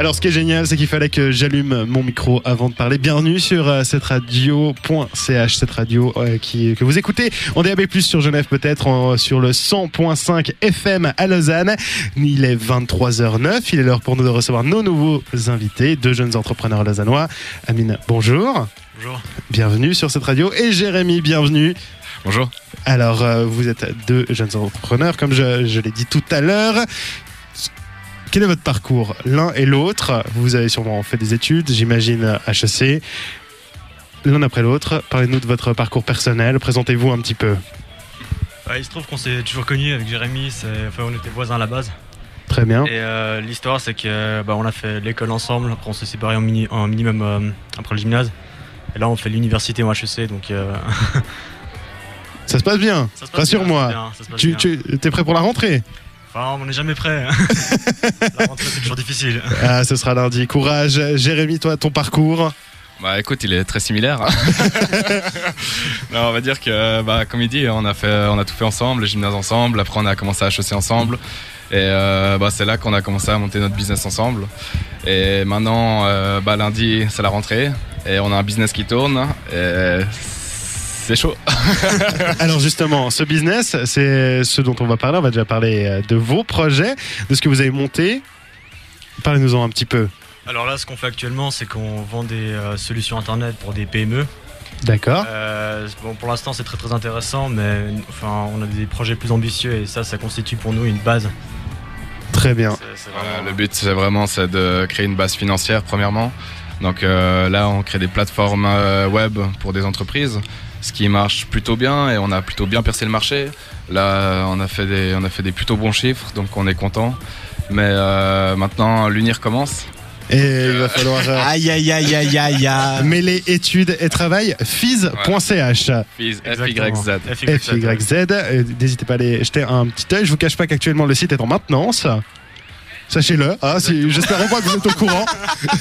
Alors, ce qui est génial, c'est qu'il fallait que j'allume mon micro avant de parler. Bienvenue sur euh, cette radio.ch, cette radio euh, qui, que vous écoutez en DAB+, sur Genève peut-être, en- sur le 100.5 FM à Lausanne. Il est 23h09, il est l'heure pour nous de recevoir nos nouveaux invités, deux jeunes entrepreneurs lausannois. Amine, bonjour. Bonjour. Bienvenue sur cette radio. Et Jérémy, bienvenue. Bonjour. Alors, euh, vous êtes deux jeunes entrepreneurs, comme je, je l'ai dit tout à l'heure. Quel est votre parcours L'un et l'autre, vous avez sûrement fait des études, j'imagine HEC. L'un après l'autre, parlez-nous de votre parcours personnel, présentez-vous un petit peu. Bah, il se trouve qu'on s'est toujours connus avec Jérémy, enfin, on était voisins à la base. Très bien. Et euh, l'histoire c'est que bah, on a fait l'école ensemble, après on s'est séparés en, mini- en minimum euh, après le gymnase. Et là on fait l'université en HEC, donc euh, Ça se passe bien, rassure-moi. tu es prêt pour la rentrée? Enfin on n'est jamais prêt. hein. la rentrée c'est toujours difficile. ah, Ce sera lundi. Courage. Jérémy, toi, ton parcours Bah écoute, il est très similaire. non, on va dire que, bah, comme il dit, on a fait, on a tout fait ensemble, le gymnase ensemble. Après, on a commencé à HEC ensemble. Et euh, bah, c'est là qu'on a commencé à monter notre business ensemble. Et maintenant, euh, bah, lundi, c'est la rentrée. Et on a un business qui tourne. Et c'est chaud. Alors justement, ce business, c'est ce dont on va parler. On va déjà parler euh, de vos projets, de ce que vous avez monté. Parlez-nous-en un petit peu. Alors là ce qu'on fait actuellement c'est qu'on vend des euh, solutions internet pour des PME. D'accord. Euh, bon, pour l'instant, c'est très très intéressant, mais enfin, on a des projets plus ambitieux et ça, ça constitue pour nous une base. Très bien. Vraiment- le but, c'est vraiment c'est de créer une base financière, premièrement. Donc euh, là, on crée des plateformes euh, web pour des entreprises, ce qui marche plutôt bien et on a plutôt bien percé le marché. Là, on a fait des, on a fait des plutôt bons chiffres, donc on est content. Mais euh, maintenant, l'unir commence. Et il va falloir euh, Aïe aïe aïe aïe aïe aïe. mêler études et travail. Fils, Exactement. FYZ. FYZ. N'hésitez pas à aller jeter un petit œil. Je vous cache pas qu'actuellement le site est en maintenance. Sachez-le. Ah, si- J'espère moins que vous êtes au courant.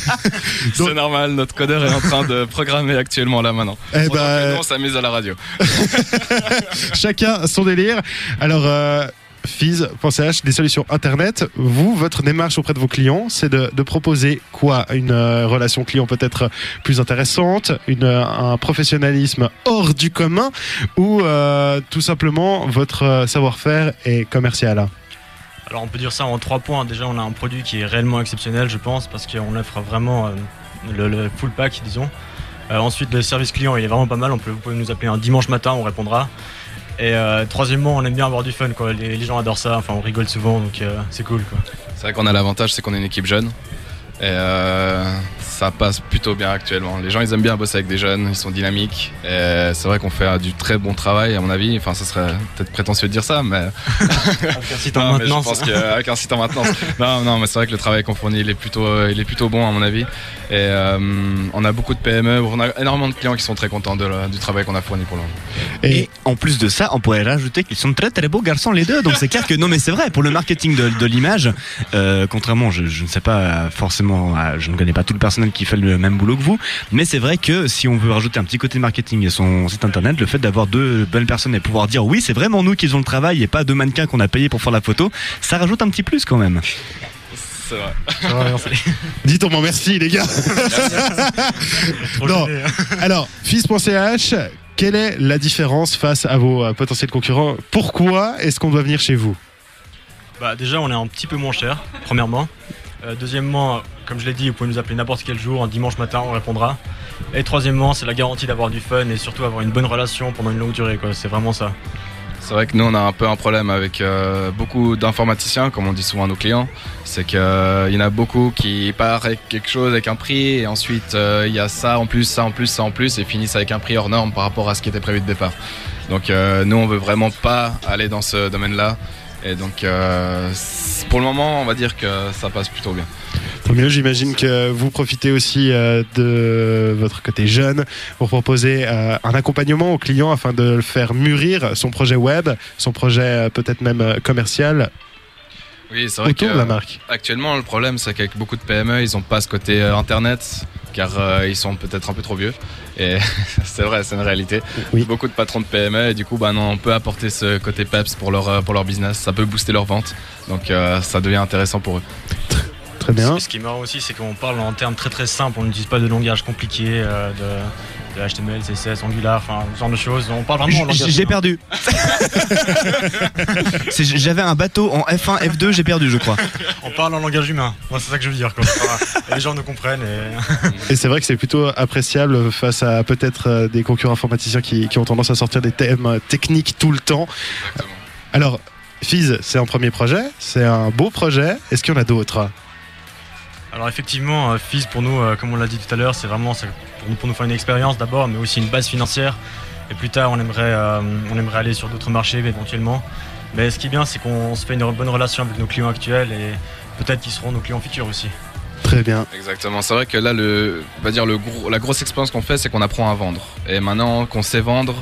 C'est normal, notre codeur est en train de programmer actuellement là maintenant. Eh Pendant que ben, on s'amuse à la radio. chacun son délire. Alors, euh, Fiz.ch, des solutions internet. Vous, votre démarche auprès de vos clients, c'est de, de proposer quoi? Une euh, relation client peut-être plus intéressante, une, euh, un professionnalisme hors du commun, ou euh, tout simplement votre savoir-faire est commercial? Alors, on peut dire ça en trois points. Déjà, on a un produit qui est réellement exceptionnel, je pense, parce qu'on offre vraiment euh, le, full pack, disons. Euh, ensuite, le service client, il est vraiment pas mal. On peut, vous pouvez nous appeler un dimanche matin, on répondra. Et euh, troisièmement, on aime bien avoir du fun, quoi. Les, les gens adorent ça. Enfin, on rigole souvent, donc c'est cool, quoi. C'est vrai qu'on a l'avantage, c'est qu'on est une équipe jeune. Et euh, ça passe plutôt bien actuellement. Les gens, ils aiment bien bosser avec des jeunes, ils sont dynamiques. Et c'est vrai qu'on fait du très bon travail, à mon avis. Enfin, ça serait peut-être prétentieux de dire ça, mais, Avec un site en non, mais je maintenance. pense qu'avec un site en maintenance. non, non, mais c'est vrai que le travail qu'on fournit, il est plutôt, euh, il est plutôt bon, à mon avis. Et euh, on a beaucoup de PME, on a énormément de clients qui sont très contents de du travail qu'on a fourni pour moment. Et, Et en plus de ça, on pourrait rajouter qu'ils sont très très beaux garçons les deux. Donc c'est clair que non mais c'est vrai pour le marketing de, de l'image. euh, contrairement, je, je ne sais pas euh, forcément, euh, je ne connais pas tout le personnel qui fait le même boulot que vous, mais c'est vrai que si on veut rajouter un petit côté marketing à son site internet, le fait d'avoir deux bonnes personnes et pouvoir dire oui c'est vraiment nous qui faisons le travail et pas deux mannequins qu'on a payé pour faire la photo, ça rajoute un petit plus quand même. C'est vrai. Ouais, merci. dites les gars. Non. hein. Alors, Fiz.ch, quelle est la différence face à vos euh, potentiels concurrents? Pourquoi est-ce qu'on doit venir chez vous? Bah déjà on est un petit peu moins cher, premièrement. Euh, deuxièmement, comme je l'ai dit, vous pouvez nous appeler n'importe quel jour, un dimanche matin, on répondra. Et troisièmement, c'est la garantie d'avoir du fun et surtout avoir une bonne relation pendant une longue durée. C'est vraiment ça. C'est vrai que nous, on a un peu un problème avec euh, beaucoup d'informaticiens, comme on dit souvent à nos clients. C'est qu'il y en a beaucoup qui partent avec quelque chose, avec un prix, et ensuite euh, il y a ça en plus, ça en plus, ça en plus, et finissent avec un prix hors norme par rapport à ce qui était prévu de départ. Donc euh, nous, on veut vraiment pas aller dans ce domaine-là. Et donc, euh, pour le moment, on va dire que ça passe plutôt bien. Tant mieux, j'imagine que vous profitez aussi euh, de votre côté jeune pour proposer euh, un accompagnement au client afin de le faire mûrir son projet web, son projet peut-être même commercial Oui, c'est vrai autour que de la marque. actuellement, le problème, c'est qu'avec beaucoup de PME, ils n'ont pas ce côté internet, car euh, ils sont peut-être un peu trop vieux. Et c'est vrai, c'est une réalité. Oui. Beaucoup de patrons de PME, et du coup, bah, non, on peut apporter ce côté peps pour leur, euh, pour leur business. Ça peut booster leur vente. Donc, euh, ça devient intéressant pour eux. Très bien. Ce qui est marrant aussi, c'est qu'on parle en termes très très simples. On n'utilise pas de langage compliqué, euh, de, de HTML, CSS, Angular, enfin ce genre de choses. On parle vraiment en langage. J'ai perdu. C'est- J'avais un bateau en F1, F2, j'ai perdu, je crois. On parle en langage humain. Moi, c'est ça que je veux dire. Quoi. Les gens nous comprennent. Et... Et c'est vrai que c'est plutôt appréciable face à peut-être euh, des concurrents informaticiens qui, qui ont tendance à sortir des thèmes euh, techniques tout le temps. Exactement. Alors, Fizz, c'est un premier projet, c'est un beau projet. Est-ce qu'il y en a d'autres? Alors effectivement, euh, Fizz pour nous, euh, comme on l'a dit tout à l'heure, c'est vraiment pour nous, pour nous faire une expérience d'abord, mais aussi une base financière. Et plus tard, on aimerait, euh, on aimerait aller sur d'autres marchés éventuellement. Mais ce qui est bien, c'est qu'on se fait une bonne relation avec nos clients actuels et peut-être qu'ils seront nos clients futurs aussi. Très bien. Exactement. C'est vrai que là, le, on va dire le gros, la grosse expérience qu'on fait, c'est qu'on apprend à vendre. Et maintenant qu'on sait vendre,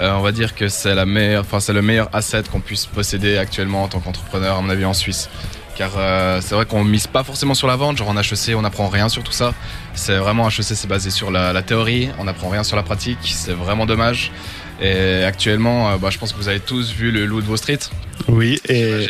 euh, on va dire que c'est la meilleure, enfin c'est le meilleur asset qu'on puisse posséder actuellement en tant qu'entrepreneur, à mon avis, en Suisse. Car euh, c'est vrai qu'on mise pas forcément sur la vente. Genre en HEC, on n'apprend rien sur tout ça. C'est vraiment HEC, c'est basé sur la, la théorie. On n'apprend rien sur la pratique. C'est vraiment dommage. Et actuellement, euh, bah, je pense que vous avez tous vu le Loup de Wall Street, Oui, et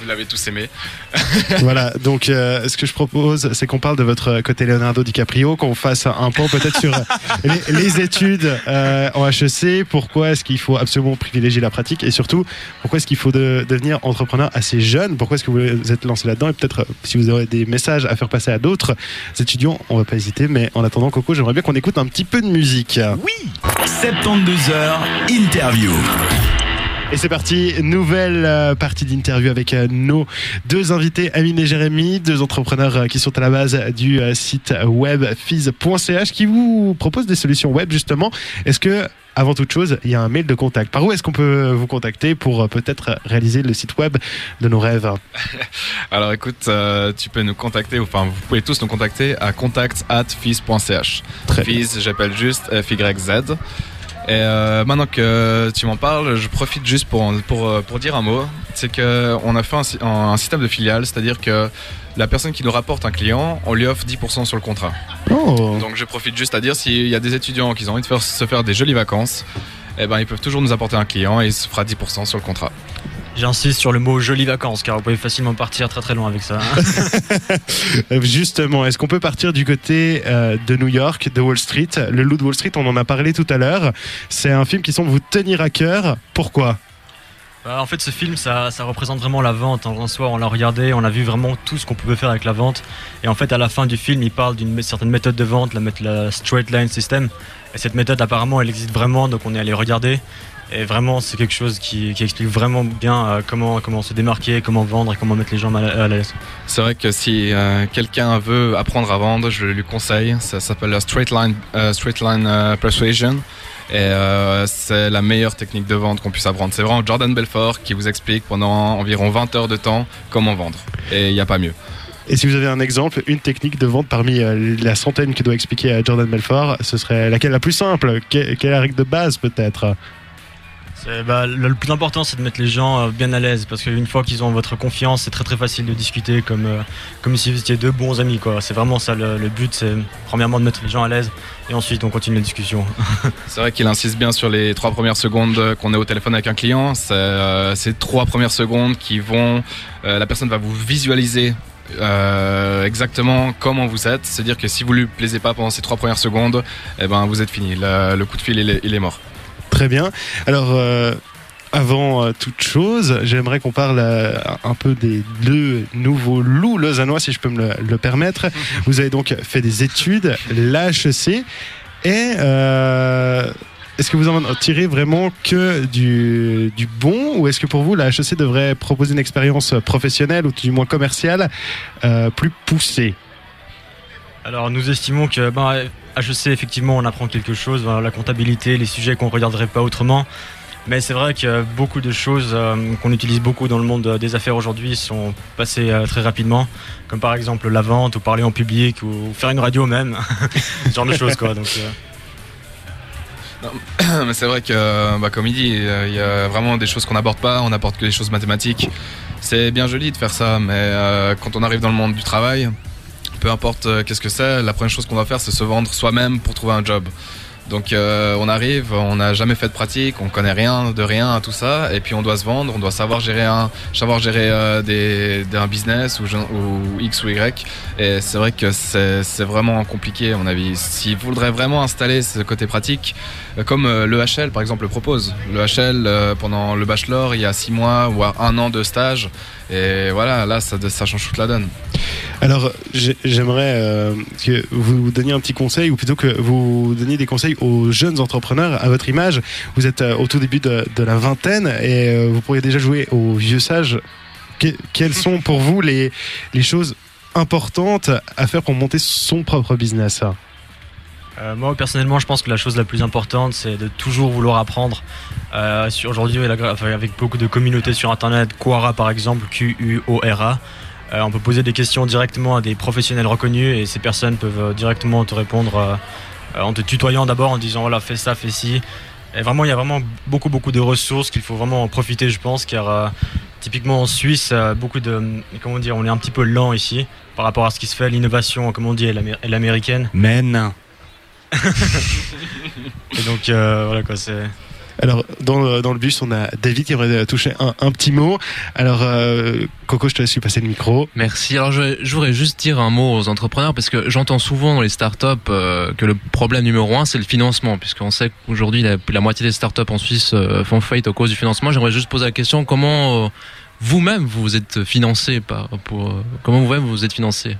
vous l'avez tous aimé. voilà. Donc, euh, ce que je propose, c'est qu'on parle de votre côté Leonardo DiCaprio, qu'on fasse un point peut-être sur les, les études euh, en HEC. Pourquoi est-ce qu'il faut absolument privilégier la pratique et surtout, pourquoi est-ce qu'il faut de- devenir entrepreneur assez jeune Pourquoi est-ce que vous vous êtes lancé là-dedans Et peut-être, si vous aurez des messages à faire passer à d'autres étudiants, on va pas hésiter. Mais en attendant, Coco, j'aimerais bien qu'on écoute un petit peu de musique. 72 heures interview. Et c'est parti, nouvelle euh, partie d'interview avec euh, nos deux invités, Amine et Jérémy, deux entrepreneurs euh, qui sont à la base du site web fizz.ch qui vous propose des solutions web justement. Est-ce que, avant toute chose, il y a un mail de contact? Par où est-ce qu'on peut vous contacter pour peut-être réaliser le site web de nos rêves? Alors écoute, euh, tu peux nous contacter, enfin vous pouvez tous nous contacter à contact at fizz.ch. Très bien. Fizz, j'appelle juste FYZ. Et euh, maintenant que tu m'en parles, je profite juste pour, pour, euh, pour dire un mot. C'est qu'on a fait un, sy- un- un système de filiale, c'est-à-dire que la personne qui nous rapporte un client, on lui offre 10% sur le contrat. Oh, Donc je profite juste à dire s'il y a des étudiants qui ont envie de faire- se faire des jolies vacances, eh ben, ils peuvent toujours nous apporter un client et il se fera 10% sur le contrat. J'insiste sur le mot jolies vacances car vous pouvez facilement partir très très loin avec ça. hein. Euh, Justement, est-ce qu'on peut partir du côté euh, de New York, de Wall Street Le Loup de Wall Street, on en a parlé tout à l'heure. C'est un film qui semble vous tenir à cœur. Pourquoi? Bah, en fait, ce film, ça, ça représente vraiment la vente. En soi, on l'a regardé, on a vu vraiment tout ce qu'on pouvait faire avec la vente. Et en fait, à la fin du film, il parle d'une certaine méthode de vente, la, la straight line system. Et cette méthode, apparemment, elle existe vraiment, donc on est allé regarder. Et vraiment, c'est quelque chose qui, qui explique vraiment bien euh, comment, comment se démarquer, comment vendre et comment mettre les gens mal à à l'aise. C'est vrai que si euh, quelqu'un veut apprendre à vendre, je lui conseille. Ça s'appelle la straight line, euh, straight line euh, persuasion. Et euh, c'est la meilleure technique de vente qu'on puisse apprendre. C'est vraiment Jordan Belfort qui vous explique pendant environ 20 heures de temps comment vendre. Et il n'y a pas mieux. Et si vous avez un exemple, une technique de vente parmi la centaine que doit expliquer Jordan Belfort, ce serait laquelle la plus simple? Que- Quelle est la règle de base peut-être? Bah, le, le plus important, c'est de mettre les gens euh, bien à l'aise parce qu'une fois qu'ils ont votre confiance, c'est très très facile de discuter comme, euh, comme si vous étiez deux bons amis. C'est vraiment ça le, but, c'est premièrement de mettre les gens à l'aise et ensuite on continue la discussion. C'est vrai qu'il insiste bien sur les trois premières secondes qu'on est au téléphone avec un client. C'est euh, ces trois premières secondes qui vont, la personne va vous visualiser exactement comment vous êtes. C'est-à-dire que si vous lui plaisez pas pendant ces trois premières secondes, eh ben vous êtes fini. Le, coup de fil il est mort. Très bien. Alors, euh, avant euh, toute chose, j'aimerais qu'on parle euh, un peu des deux nouveaux loups lausannois, si je peux me le, permettre. Vous avez donc fait des études, l'HEC, et est-ce que vous en tirez vraiment que du, bon, ou est-ce que pour vous, la devrait proposer une expérience professionnelle, ou du moins commerciale, plus poussée? Alors nous estimons que ben, HEC, effectivement, on apprend quelque chose, ben, la comptabilité, les sujets qu'on ne regarderait pas autrement. Mais c'est vrai que beaucoup de choses euh, qu'on utilise beaucoup dans le monde euh, des affaires aujourd'hui sont passées euh, très rapidement, comme par exemple la vente, ou parler en public, ou faire une radio même, ce genre de choses quoi. Donc, Mais c'est vrai que, bah, comme il dit, il y a vraiment des choses qu'on n'aborde pas. On n'aborde que des choses mathématiques. C'est bien joli de faire ça, mais quand on arrive dans le monde du travail, peu importe euh, qu'est-ce que c'est, la première chose qu'on doit faire, c'est se vendre soi-même pour trouver un job. Donc euh, on arrive, on n'a jamais fait de pratique, on connaît rien de rien à tout ça, et puis on doit se vendre, on doit savoir gérer un, savoir gérer euh, des, un business ou, X ou Y. Et c'est vrai que c'est vraiment compliqué à mon avis. S'il faudrait vraiment installer ce côté pratique, comme euh, l'EHL par exemple le propose. L'EHL euh, pendant le bachelor, il y a six mois ou un an de stage, et voilà, là ça, ça change toute la donne. Alors, j'ai- j'aimerais euh, que vous donniez un petit conseil, ou plutôt que vous donniez des conseils aux jeunes entrepreneurs. À votre image, vous êtes euh, au tout début de, de la vingtaine et euh, vous pourriez déjà jouer aux vieux sages. Que- quelles sont pour vous les, les choses importantes à faire pour monter son propre business? Euh, moi personnellement, je pense que la chose la plus importante, c'est de toujours vouloir apprendre. Euh, Aujourd'hui, avec beaucoup de communautés sur Internet, Quora par exemple, Q-U-O-R-A, euh, on peut poser des questions directement à des professionnels reconnus et ces personnes peuvent euh, directement te répondre en te tutoyant d'abord, en disant voilà, fais ça, fais ci. Et vraiment, il y a vraiment beaucoup, beaucoup de ressources qu'il faut vraiment en profiter, je pense, car euh, typiquement en Suisse, euh, beaucoup de, comment dire, on est un petit peu lent ici par rapport à ce qui se fait, l'innovation, comme on dit, est amé- elle est américaine. Mais non. Et donc euh, voilà quoi, c'est. Alors, dans le, dans le bus, on a David qui aurait touché un, un petit mot. Alors, euh, Coco, je te laisse lui passer le micro. Merci. Alors je, je voudrais juste dire un mot aux entrepreneurs parce que j'entends souvent dans les startups euh, que le problème numéro un c'est le financement puisqu'on sait qu'aujourd'hui la, moitié des startups en Suisse euh, font faillite à cause du financement. J'aimerais juste poser la question comment euh, vous-même vous êtes financé par pour euh, comment vous-même vous êtes financé?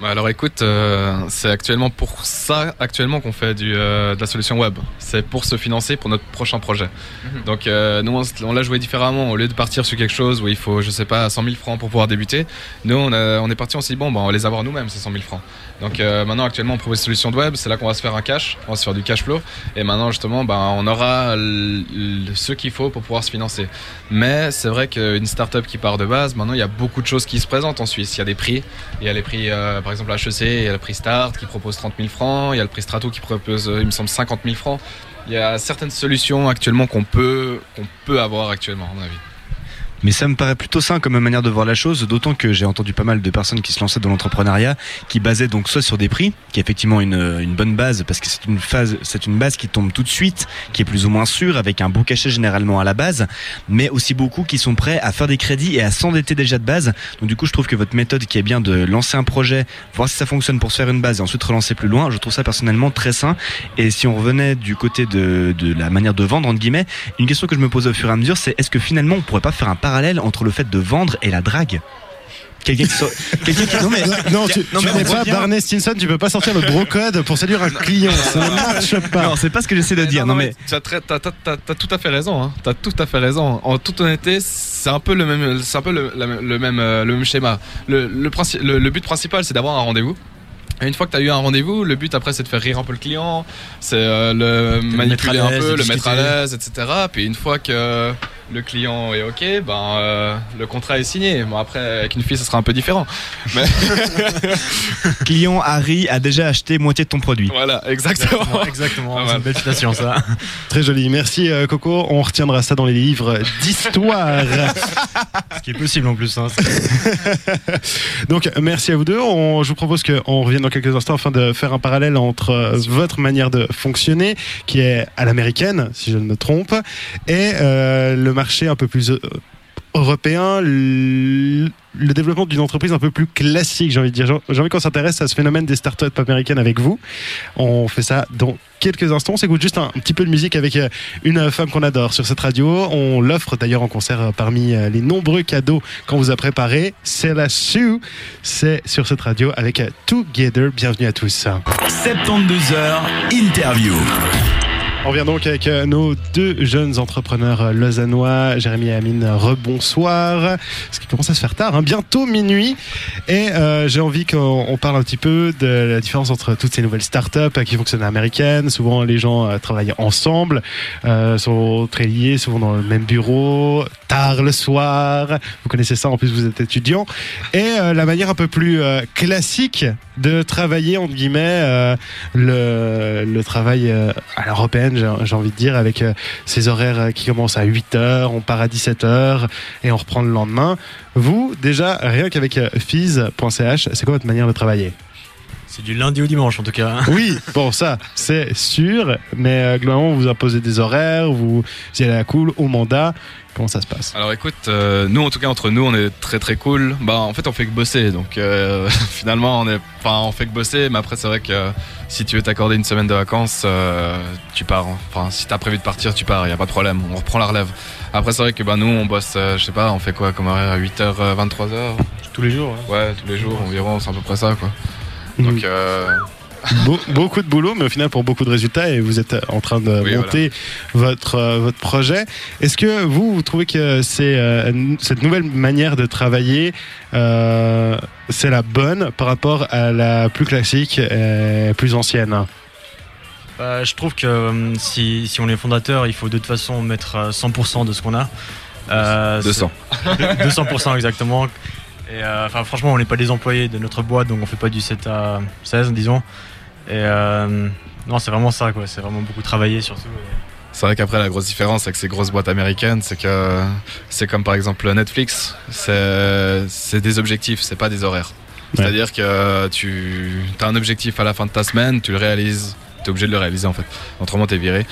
Bah alors écoute, euh, c'est actuellement pour ça actuellement qu'on fait du, euh, de la solution web. C'est pour se financer pour notre prochain projet. Mhm. Donc euh, nous on, l'a joué différemment. Au lieu de partir sur quelque chose où il faut, je sais pas, 100 000 francs pour pouvoir débuter, nous on, a- on est parti, on s'est dit bon, bah, on va les avoir nous-mêmes ces 100 000 francs. Donc maintenant actuellement on propose une solution de web, c'est là qu'on va se faire un cash, on va se faire du cash flow. Et maintenant justement, bah, on aura ce qu'il faut pour pouvoir se financer. Mais c'est vrai qu'une startup qui part de base, maintenant il y a beaucoup de choses qui se présentent en Suisse. Il y a des prix, il y a les prix, par exemple HEC, il y a le prix Start qui propose 30 000 francs, il y a le prix Strato qui propose, euh, il me semble, 50 000 francs. Il y a certaines solutions actuellement qu'on peut, qu'on peut avoir actuellement, à mon avis. Mais ça me paraît plutôt sain comme manière de voir la chose, d'autant que j'ai entendu pas mal de personnes qui se lançaient dans l'entrepreneuriat, qui basaient donc soit sur des prix, qui est effectivement une, une bonne base, parce que c'est une phase, c'est une base qui tombe tout de suite, qui est plus ou moins sûre, avec un beau cachet généralement à la base, mais aussi beaucoup qui sont prêts à faire des crédits et à s'endetter déjà de base. Donc du coup, je trouve que votre méthode qui est bien de lancer un projet, voir si ça fonctionne pour se faire une base et ensuite relancer plus loin, je trouve ça personnellement très sain. Et si on revenait du côté de, de la manière de vendre, entre guillemets, une question que je me pose au fur et à mesure, c'est est-ce que finalement on pourrait pas faire un parallèle entre le fait de vendre et la drague Quelqu'un qui, so- quelqu'un qui- non mais Non, tu, Non, tu mais pas Barney Stinson, tu peux pas sortir le bro code pour séduire un client. Ça ne marche pas. non, c'est pas ce que j'essaie de dire. Non mais tu as, très- t'as- t'as- t'as- t'as tout à fait raison. Hein. T'as tout à fait raison. En toute honnêteté, c'est un peu le même, c'est un peu le, la- le même, euh, le même schéma. Le, le, princi- le, le but principal, c'est d'avoir un rendez-vous. Et une fois que tu as eu un rendez-vous, le but après, c'est de faire rire un peu le client, c'est euh, le manipuler un peu, de le mettre à l'aise, etc. Puis une fois que le client est ok, ben euh, le contrat est signé. Bon après, avec une fille, ça sera un peu différent. Mais client Harry a déjà acheté moitié de ton produit. voilà, exactement. Exactement, c'est une belle citation ça. Très joli. Merci euh, Coco. On retiendra ça dans les livres d'histoire. Ce qui est possible en plus. Hein. Donc merci à vous deux. On- je vous propose qu'on revienne dans quelques instants afin de faire un parallèle entre euh, votre manière de fonctionner, qui est à l'américaine, si je ne me trompe, et euh, le marché un peu plus euh, européen, le, développement d'une entreprise un peu plus classique, j'ai envie de dire. J'ai envie qu'on s'intéresse à ce phénomène des startups américaines avec vous. On fait ça dans quelques instants. On s'écoute juste un, un petit peu de musique avec euh, une femme qu'on adore sur cette radio. On l'offre d'ailleurs en concert euh, parmi les nombreux cadeaux qu'on vous a préparés. C'est la Sue. C'est sur cette radio avec Together. Bienvenue à tous. 72 heures interview. On revient donc avec euh, nos deux jeunes entrepreneurs euh, lausannois, Jérémy et Amine. Rebonsoir. Ce qui commence à se faire tard, hein, bientôt minuit. Et euh, j'ai envie qu'on on parle un petit peu de la différence entre toutes ces nouvelles startups qui fonctionnent américaines. Souvent, les gens travaillent ensemble, sont très liés, souvent dans le même bureau, tard le soir. Vous connaissez ça, en plus vous êtes étudiant. Et la manière un peu plus classique de travailler, entre guillemets, le, le travail à l'européenne, j'ai envie de dire, avec euh, ces horaires euh, qui commencent à 8 heures, on part à 17 heures et on reprend le lendemain. Vous, déjà, rien qu'avec euh, fizz.ch, c'est quoi votre manière de travailler? C'est du lundi au dimanche en tout cas. hein. Oui, bon, ça, c'est sûr. Mais euh, globalement, vous imposez des horaires, vous, vous y allez à la cool, au mandat. Comment ça se passe? Alors écoute, euh, nous en tout cas entre nous on est très très cool. Bah en fait on fait que bosser, donc euh, finalement on est, enfin on fait que bosser. Mais après c'est vrai que euh, si tu veux t'accorder une semaine de vacances, euh, tu pars. Enfin si t'as prévu de partir, tu pars. Y a pas de problème. On reprend la relève. Après c'est vrai que bah nous on bosse, euh, je sais pas, on fait quoi comme horaire? À 8h, 23h. Tous les jours. hein. Ouais tous les jours environ, c'est à peu près ça quoi. Donc euh, Be- beaucoup de boulot, mais au final pour beaucoup de résultats et vous êtes en train de Oui, monter votre euh, votre projet. Est-ce que vous vous trouvez que c'est euh, cette nouvelle manière de travailler euh, c'est la bonne par rapport à la plus classique, et plus ancienne? Bah, je trouve que si, si on est fondateur, il faut de toute façon mettre euh, 100% de ce qu'on a. Euh, 200. c'est- de- 200% exactement. Et euh, franchement, on n'est pas des employés de notre boîte, donc on fait pas du 7 à 16, disons. Et euh, non, c'est vraiment ça, quoi. C'est vraiment beaucoup travailler surtout. C'est vrai qu'après la grosse différence avec ces grosses boîtes américaines, c'est que c'est comme par exemple Netflix, c'est c'est des objectifs, c'est pas des horaires. Ouais. C'est-à-dire que tu as un objectif à la fin de ta semaine, tu le réalises, tu es obligé de le réaliser en fait. Autrement t'es viré.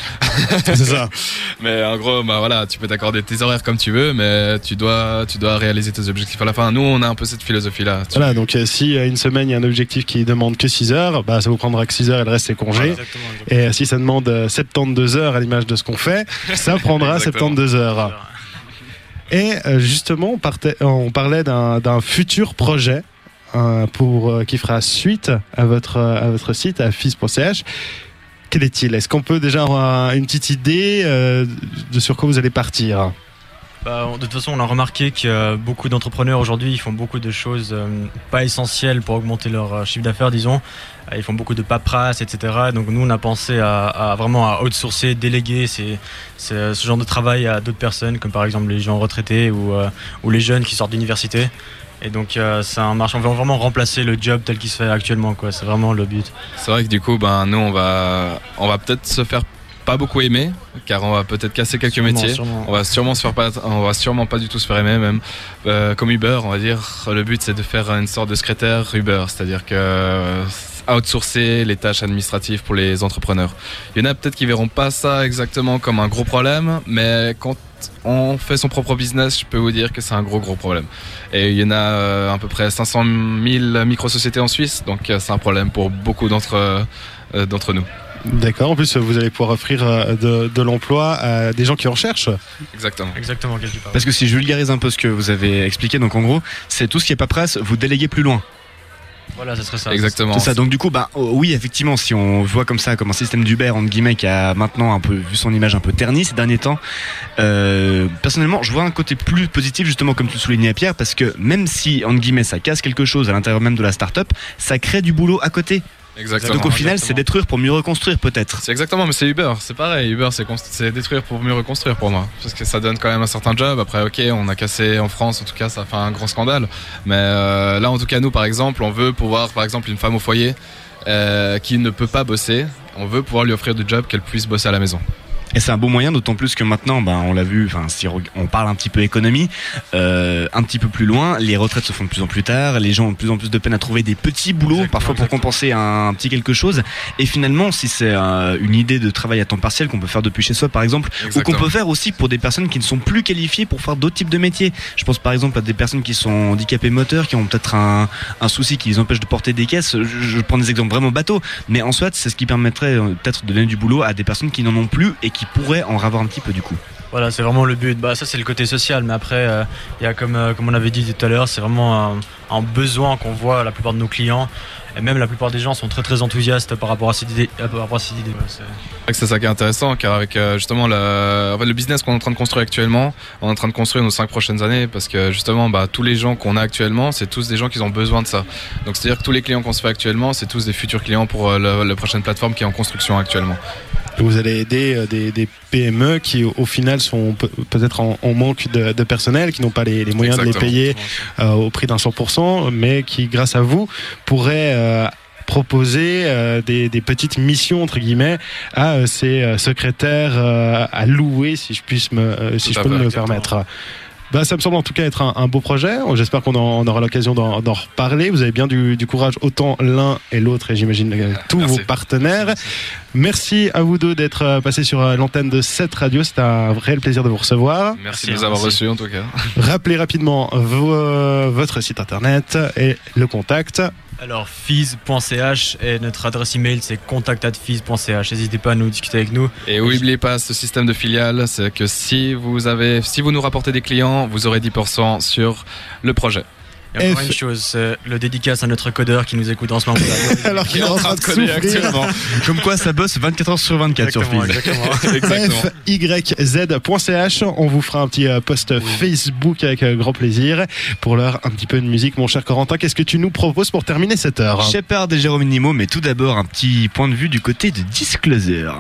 C'est ça. Mais en gros, bah voilà, tu peux t'accorder tes horaires comme tu veux, mais tu dois tu dois réaliser tes objectifs à la fin. Nous, on a un peu cette philosophie là. Voilà, donc euh, si euh, une semaine il y a un objectif qui demande que 6 heures, bah ça vous prendra que 6 heures et le reste c'est congé. Exactement, exactement. Et euh, si ça demande euh, 72 heures à l'image de ce qu'on fait, ça prendra Exactement. 72 heures. Et justement, on, partait- on parlait d'un d'un futur projet euh, pour, euh, qui fera suite à votre, euh, à votre site, à fils.ch. Quel est-il? Est-ce qu'on peut déjà avoir une petite idée euh, de sur quoi vous allez partir? Bah, de toute façon, on a remarqué que beaucoup d'entrepreneurs aujourd'hui, font beaucoup de choses euh, pas essentielles pour augmenter leur euh, chiffre d'affaires, disons. Euh, Ils font beaucoup de paperasse, etc. Donc nous, on a pensé à, vraiment à outsourcer, déléguer ce genre de travail à d'autres personnes, comme par exemple les gens retraités ou, les jeunes qui sortent d'université. Et donc, c'est un marché. On veut vraiment remplacer le job tel qu'il se fait actuellement. C'est vraiment le but. C'est vrai que du coup, ben nous, on va peut-être se faire pas beaucoup aimer, car on va peut-être casser quelques Sûrement, métiers. sûrement. On va sûrement se faire pas, on va sûrement pas du tout se faire aimer même. Euh, comme Uber, on va dire, le but c'est de faire une sorte de secrétaire Uber, c'est-à-dire que euh, outsourcer les tâches administratives pour les entrepreneurs. Il y en a peut-être qui verront pas ça exactement comme un gros problème, mais quand on fait son propre business, je peux vous dire que c'est un gros gros problème. Et il y en a euh, à peu près 500 000 micro-sociétés en Suisse, donc c'est un problème pour beaucoup d'entre d'entre nous. D'accord. En plus, vous allez pouvoir offrir euh, de, de l'emploi à des gens qui en cherchent. Exactement. Exactement, qu'est-ce que tu parles Parce que si je vulgarise un peu ce que vous avez expliqué, donc en gros, c'est tout ce qui est paperasse, vous déléguez plus loin. Voilà, ce serait ça. Exactement. C'est ça. Donc du coup, bah oh, oui, effectivement, si on voit comme ça, comme un système d'Uber entre guillemets qui a maintenant un peu vu son image un peu ternie ces derniers temps. euh, personnellement, je vois un côté plus positif justement comme tu le soulignais Pierre, parce que même si entre guillemets ça casse quelque chose à l'intérieur même de la start-up, ça crée du boulot à côté. Exactement. Donc au final, c'est détruire pour mieux reconstruire peut-être. C'est exactement, mais c'est Uber, c'est pareil. Uber, c'est détruire pour mieux reconstruire pour moi. Parce que ça donne quand même un certain job. Après, ok, on a cassé en France, en tout cas, ça fait un grand scandale. Mais euh, là, en tout cas, nous, par exemple, on veut pouvoir, par exemple, une femme au foyer euh, qui ne peut pas bosser, on veut pouvoir lui offrir du job qu'elle puisse bosser à la maison. Et c'est un bon moyen, d'autant plus que maintenant, ben, on l'a vu, enfin, si on parle un petit peu économie, euh, un petit peu plus loin, les retraites se font de plus en plus tard, les gens ont de plus en plus de peine à trouver des petits boulots, Exactement, parfois pour compenser un, un petit quelque chose. Et finalement, si c'est euh, une idée de travail à temps partiel qu'on peut faire depuis chez soi, par exemple, ou qu'on peut faire aussi pour des personnes qui ne sont plus qualifiées pour faire d'autres types de métiers. Je pense par exemple à des personnes qui sont handicapées moteurs, qui ont peut-être un, un souci qui les empêche de porter des caisses. Je, je prends des exemples vraiment bateaux, mais en soit, c'est ce qui permettrait euh, peut-être de donner du boulot à des personnes qui n'en ont plus et qui pourraient en avoir un petit peu du coup. Voilà, c'est vraiment le but. Bah, ça, c'est le côté social. Mais après, euh, il y a comme, euh, comme on avait dit tout à l'heure, c'est vraiment un, un besoin qu'on voit à la plupart de nos clients. Et même la plupart des gens sont très très enthousiastes par rapport à cette idée. Par rapport à cette idée. Ouais, c'est- ça qui est intéressant, car avec euh, justement le, en fait, le business qu'on est en train de construire actuellement, on est en train de construire nos cinq prochaines années, parce que justement, bah, tous les gens qu'on a actuellement, c'est tous des gens qui ont besoin de ça. Donc c'est-à-dire que tous les clients qu'on se fait actuellement, c'est tous des futurs clients pour euh, la prochaine plateforme qui est en construction actuellement. Vous allez aider euh, des, des PME qui, au, final, sont pe- peut-être en, en manque de, de personnel, qui n'ont pas les, les moyens de les payer euh, au prix d'un 100%, mais qui, grâce à vous, pourraient euh, proposer euh, des, des petites missions entre guillemets à euh, ces euh, secrétaires euh, à louer si je puisse me euh, si Tout je peux me le permettre Bah, ça me semble en tout cas être un, un beau projet. J'espère qu'on en- aura l'occasion d'en reparler. Vous avez bien du, du courage, autant l'un et l'autre, et j'imagine euh, tous Merci. vos partenaires. Merci à vous deux d'être euh, passés sur euh, l'antenne de cette radio. C'était un réel plaisir de vous recevoir. Merci, Merci, de nous avoir reçus en tout cas. Rappelez rapidement vos, votre site internet et le contact. Alors, fees.ch et notre adresse email c'est contact@fees.ch. N'hésitez pas à nous discuter avec nous. Et n'oubliez pas ce système de filiale, c'est que si vous avez, si vous nous rapportez des clients, vous aurez 10% sur le projet. Et encore F- une chose, c'est le dédicace à notre codeur qui nous écoute en ce moment. Alors qu'il est en train de coder souffrir. Comme quoi ça bosse 24 heures sur 24 sur Exactement, Fizz. exactement. Fyz.ch. On vous fera un petit euh, post Facebook avec euh, grand plaisir. Pour l'heure, un petit peu de musique. Mon cher Corentin, qu'est-ce que tu nous proposes pour terminer cette heure? Shepard et Jérôme Nimo, mais tout d'abord un petit point de vue du côté de Disclosure.